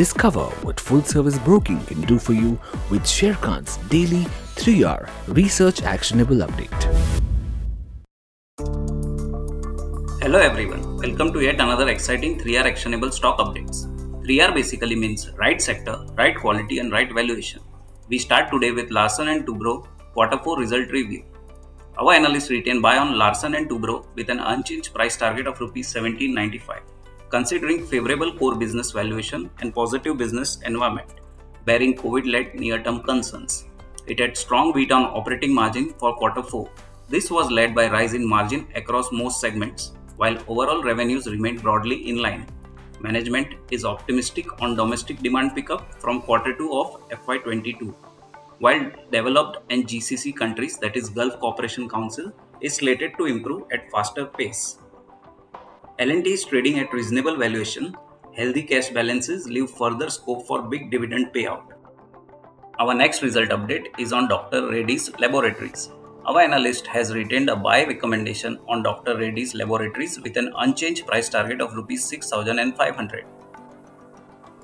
Discover what full service broking can do for you with Sharekhan's daily 3R Research Actionable Update. Hello everyone, welcome to yet another exciting 3R actionable stock updates. 3R basically means right sector, right quality and right valuation. We start today with Larsen & Toubro quarter 4 result review. Our analysts retain buy on Larsen & Toubro with an unchanged price target of rupees 1795, considering favorable core business valuation and positive business environment, bearing COVID-led near-term concerns. It had strong beat on operating margin for quarter 4. This was led by rise in margin across most segments, while overall revenues remained broadly in line. Management is optimistic on domestic demand pickup from quarter 2 of FY22 while developed and GCC countries, that is Gulf Cooperation Council, is slated to improve at faster pace. L&T is trading at reasonable valuation. Healthy cash balances leave further scope for big dividend payout. Our next result update is on Dr. Reddy's Laboratories. Our analyst has retained a buy recommendation on Dr. Reddy's Laboratories with an unchanged price target of Rs 6500.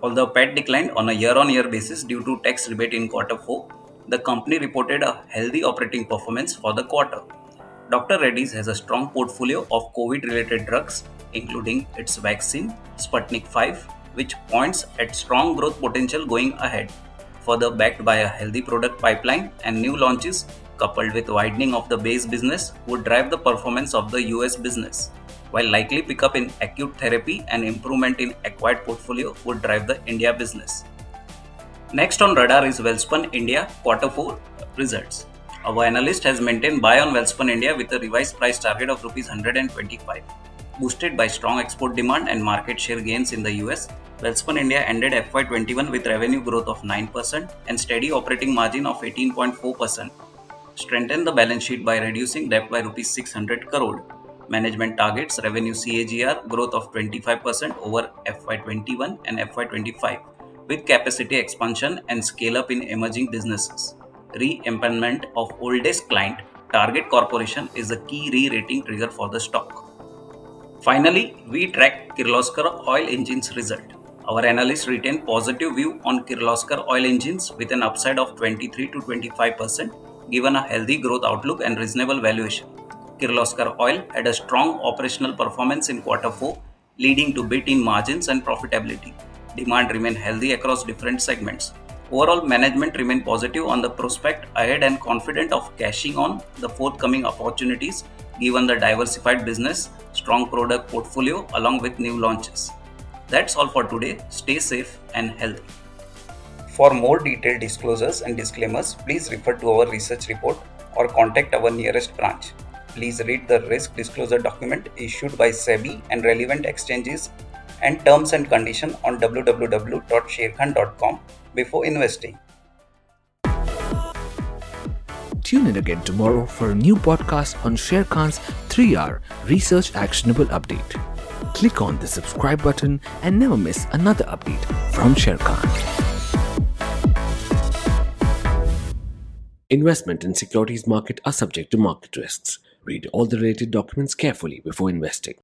Although PAT declined on a year-on-year basis due to tax rebate in quarter 4, the company reported a healthy operating performance for the quarter. Dr. Reddy's has a strong portfolio of COVID related drugs, including its vaccine, Sputnik 5, which points at strong growth potential going ahead. Further backed by a healthy product pipeline and new launches, coupled with widening of the base business, would drive the performance of the US business, while likely pickup in acute therapy and improvement in acquired portfolio would drive the India business. Next on radar is Welspun India quarter 4 results. Our analyst has maintained buy on Welspun India with a revised price target of rupees 125. Boosted by strong export demand and market share gains in the US, Welspun India ended FY21 with revenue growth of 9% and steady operating margin of 18.4%. Strengthened the balance sheet by reducing debt by rupees 600 crore. Management targets revenue CAGR growth of 25% over FY21 and FY25 with capacity expansion and scale up in emerging businesses. Re-empanelment of oldest client, Target Corporation, is a key re-rating trigger for the stock. Finally, we track Kirloskar Oil Engines result. Our analysts retain positive view on Kirloskar Oil Engines with an upside of 23 to 25% given a healthy growth outlook and reasonable valuation. Kirloskar Oil had a strong operational performance in quarter 4 leading to beat in margins and profitability demand remained healthy across different segments. Overall, management remained positive on the prospect ahead and confident of cashing on the forthcoming opportunities given the diversified business, strong product portfolio along with new launches. That's all for today. Stay safe and healthy. For more detailed disclosures and disclaimers, please refer to our research report or contact our nearest branch. Please read the risk disclosure document issued by SEBI and relevant exchanges and terms and condition on www.sharekhan.com before investing. Tune in again tomorrow for a new podcast on Sharekhan's 3R Research Actionable Update. Click on the subscribe button and never miss another update from Sharekhan. Investment in securities market are subject to market risks. Read all the related documents carefully before investing.